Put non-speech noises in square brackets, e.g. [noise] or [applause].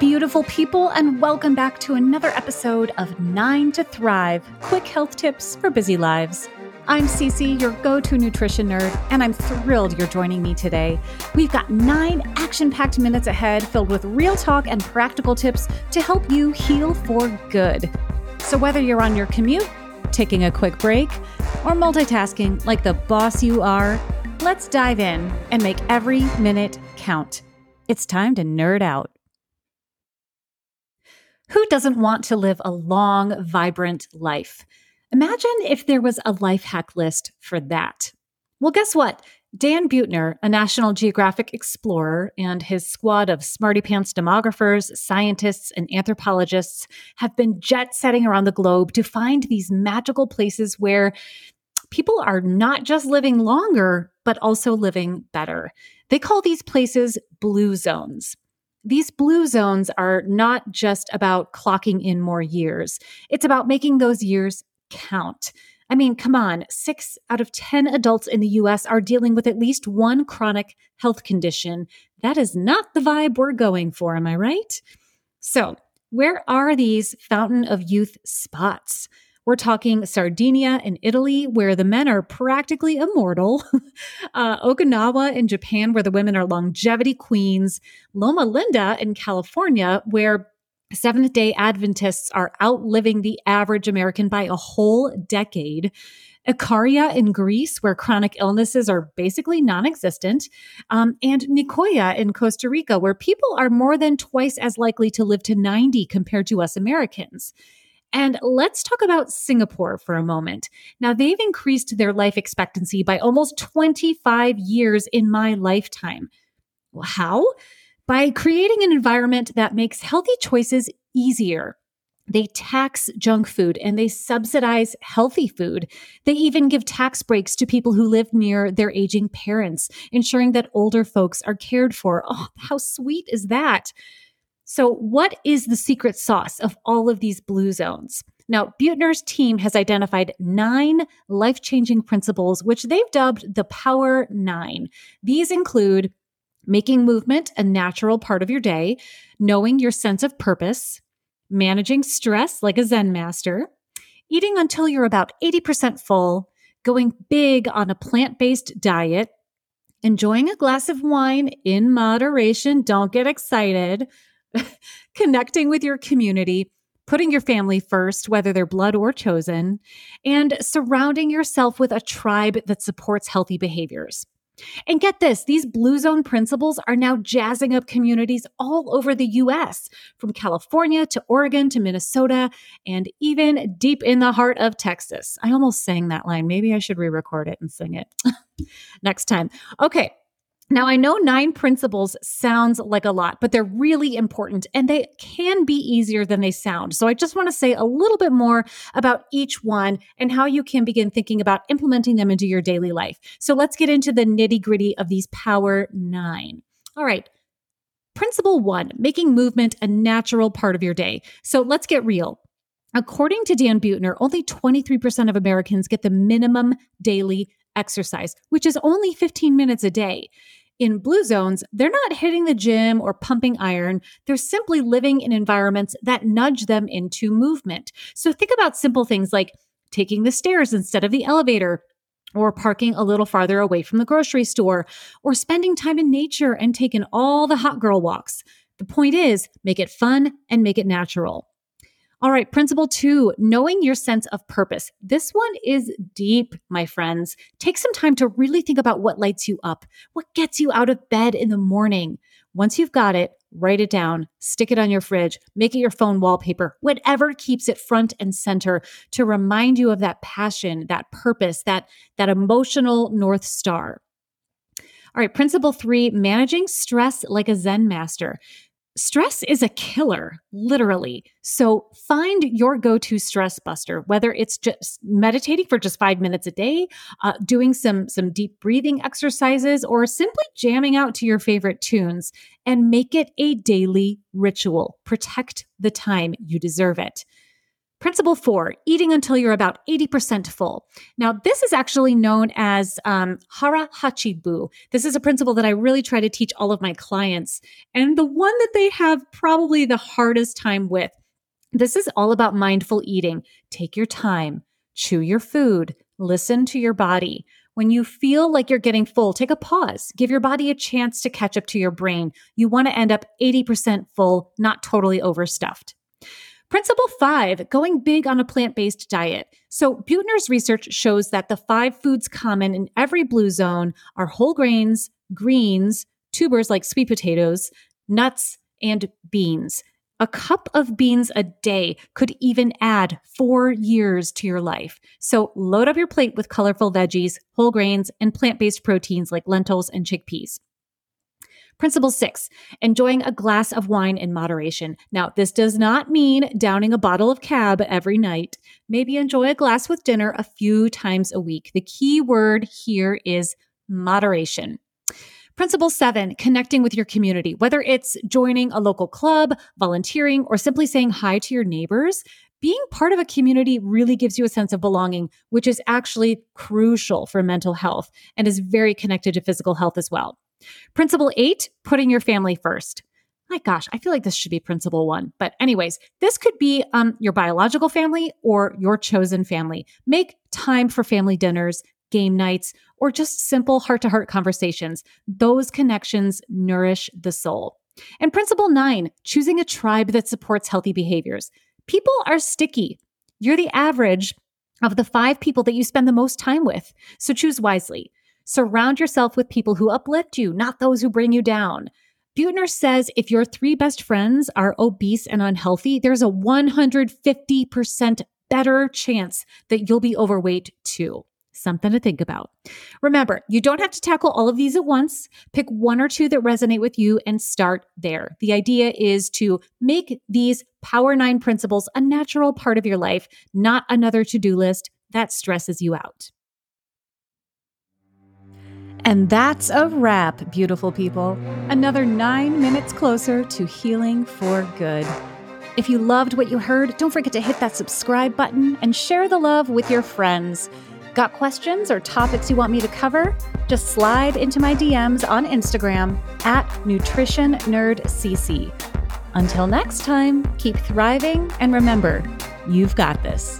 beautiful people, and welcome back to another episode of Nine to Thrive Quick Health Tips for Busy Lives. I'm CiCi, your go to nutrition nerd, and I'm thrilled you're joining me today. We've got nine action packed minutes ahead filled with real talk and practical tips to help you heal for good. So, whether you're on your commute, taking a quick break, or multitasking like the boss you are, let's dive in and make every minute count. It's time to nerd out. Who doesn't want to live a long, vibrant life? Imagine if there was a life hack list for that. Well, guess what? Dan Buettner, a National Geographic explorer, and his squad of smarty pants demographers, scientists, and anthropologists have been jet setting around the globe to find these magical places where people are not just living longer, but also living better. They call these places blue zones. These blue zones are not just about clocking in more years. It's about making those years count. I mean, come on, six out of 10 adults in the US are dealing with at least one chronic health condition. That is not the vibe we're going for, am I right? So, where are these fountain of youth spots? We're talking Sardinia in Italy, where the men are practically immortal, [laughs] uh, Okinawa in Japan, where the women are longevity queens, Loma Linda in California, where Seventh day Adventists are outliving the average American by a whole decade. Ikaria in Greece, where chronic illnesses are basically non existent, um, and Nicoya in Costa Rica, where people are more than twice as likely to live to 90 compared to us Americans. And let's talk about Singapore for a moment. Now, they've increased their life expectancy by almost 25 years in my lifetime. Well, how? By creating an environment that makes healthy choices easier. They tax junk food and they subsidize healthy food. They even give tax breaks to people who live near their aging parents, ensuring that older folks are cared for. Oh, how sweet is that? So, what is the secret sauce of all of these blue zones? Now, Buettner's team has identified nine life changing principles, which they've dubbed the Power Nine. These include making movement a natural part of your day, knowing your sense of purpose, managing stress like a Zen master, eating until you're about 80% full, going big on a plant based diet, enjoying a glass of wine in moderation. Don't get excited [laughs] connecting with your community, putting your family first, whether they're blood or chosen, and surrounding yourself with a tribe that supports healthy behaviors. And get this, these blue zone principles are now jazzing up communities all over the US, from California to Oregon to Minnesota, and even deep in the heart of Texas. I almost sang that line. Maybe I should re record it and sing it [laughs] next time. Okay, now, I know nine principles sounds like a lot, but they're really important and they can be easier than they sound. So, I just want to say a little bit more about each one and how you can begin thinking about implementing them into your daily life. So, let's get into the nitty gritty of these Power Nine. All right. Principle one making movement a natural part of your day. So, let's get real. According to Dan Buettner, only 23% of Americans get the minimum daily exercise, which is only 15 minutes a day in blue zones, they're not hitting the gym or pumping iron. They're simply living in environments that nudge them into movement. So think about simple things like taking the stairs instead of the elevator, or parking a little farther away from the grocery store, or spending time in nature and taking all the hot girl walks. The point is, make it fun and make it natural. All right, principle two, knowing your sense of purpose. This one is deep, my friends. Take some time to really think about what lights you up, what gets you out of bed in the morning. Once you've got it, write it down, stick it on your fridge, make it your phone wallpaper, whatever keeps it front and center to remind you of that passion, that purpose, that, that emotional North Star. All right, principle three, managing stress like a Zen master. Stress is a killer, literally. So find your go to stress buster, whether it's just meditating for just five minutes a day, uh, doing some, some deep breathing exercises, or simply jamming out to your favorite tunes and make it a daily ritual. Protect the time. You deserve it. Principle four, eating until you're about 80% full. Now, this is actually known as um, Hara Hachi Bu. This is a principle that I really try to teach all of my clients, and the one that they have probably the hardest time with. This is all about mindful eating. Take your time, chew your food, listen to your body. When you feel like you're getting full, take a pause. Give your body a chance to catch up to your brain. You want to end up 80% full, not totally overstuffed. Principle five, going big on a plant based diet. So, Buettner's research shows that the five foods common in every blue zone are whole grains, greens, tubers like sweet potatoes, nuts, and beans. A cup of beans a day could even add four years to your life. So, load up your plate with colorful veggies, whole grains, and plant based proteins like lentils and chickpeas. Principle six, enjoying a glass of wine in moderation. Now, this does not mean downing a bottle of cab every night. Maybe enjoy a glass with dinner a few times a week. The key word here is moderation. Principle seven, connecting with your community, whether it's joining a local club, volunteering, or simply saying hi to your neighbors. Being part of a community really gives you a sense of belonging, which is actually crucial for mental health and is very connected to physical health as well. Principle eight, putting your family first. My gosh, I feel like this should be principle one. But, anyways, this could be um, your biological family or your chosen family. Make time for family dinners, game nights, or just simple heart to heart conversations. Those connections nourish the soul. And principle nine, choosing a tribe that supports healthy behaviors. People are sticky. You're the average of the five people that you spend the most time with. So choose wisely. Surround yourself with people who uplift you, not those who bring you down. Buettner says if your three best friends are obese and unhealthy, there's a 150% better chance that you'll be overweight too. Something to think about. Remember, you don't have to tackle all of these at once. Pick one or two that resonate with you and start there. The idea is to make these Power Nine principles a natural part of your life, not another to do list that stresses you out. And that's a wrap, beautiful people. Another nine minutes closer to healing for good. If you loved what you heard, don't forget to hit that subscribe button and share the love with your friends. Got questions or topics you want me to cover? Just slide into my DMs on Instagram at nutritionnerdcc. Until next time, keep thriving and remember, you've got this.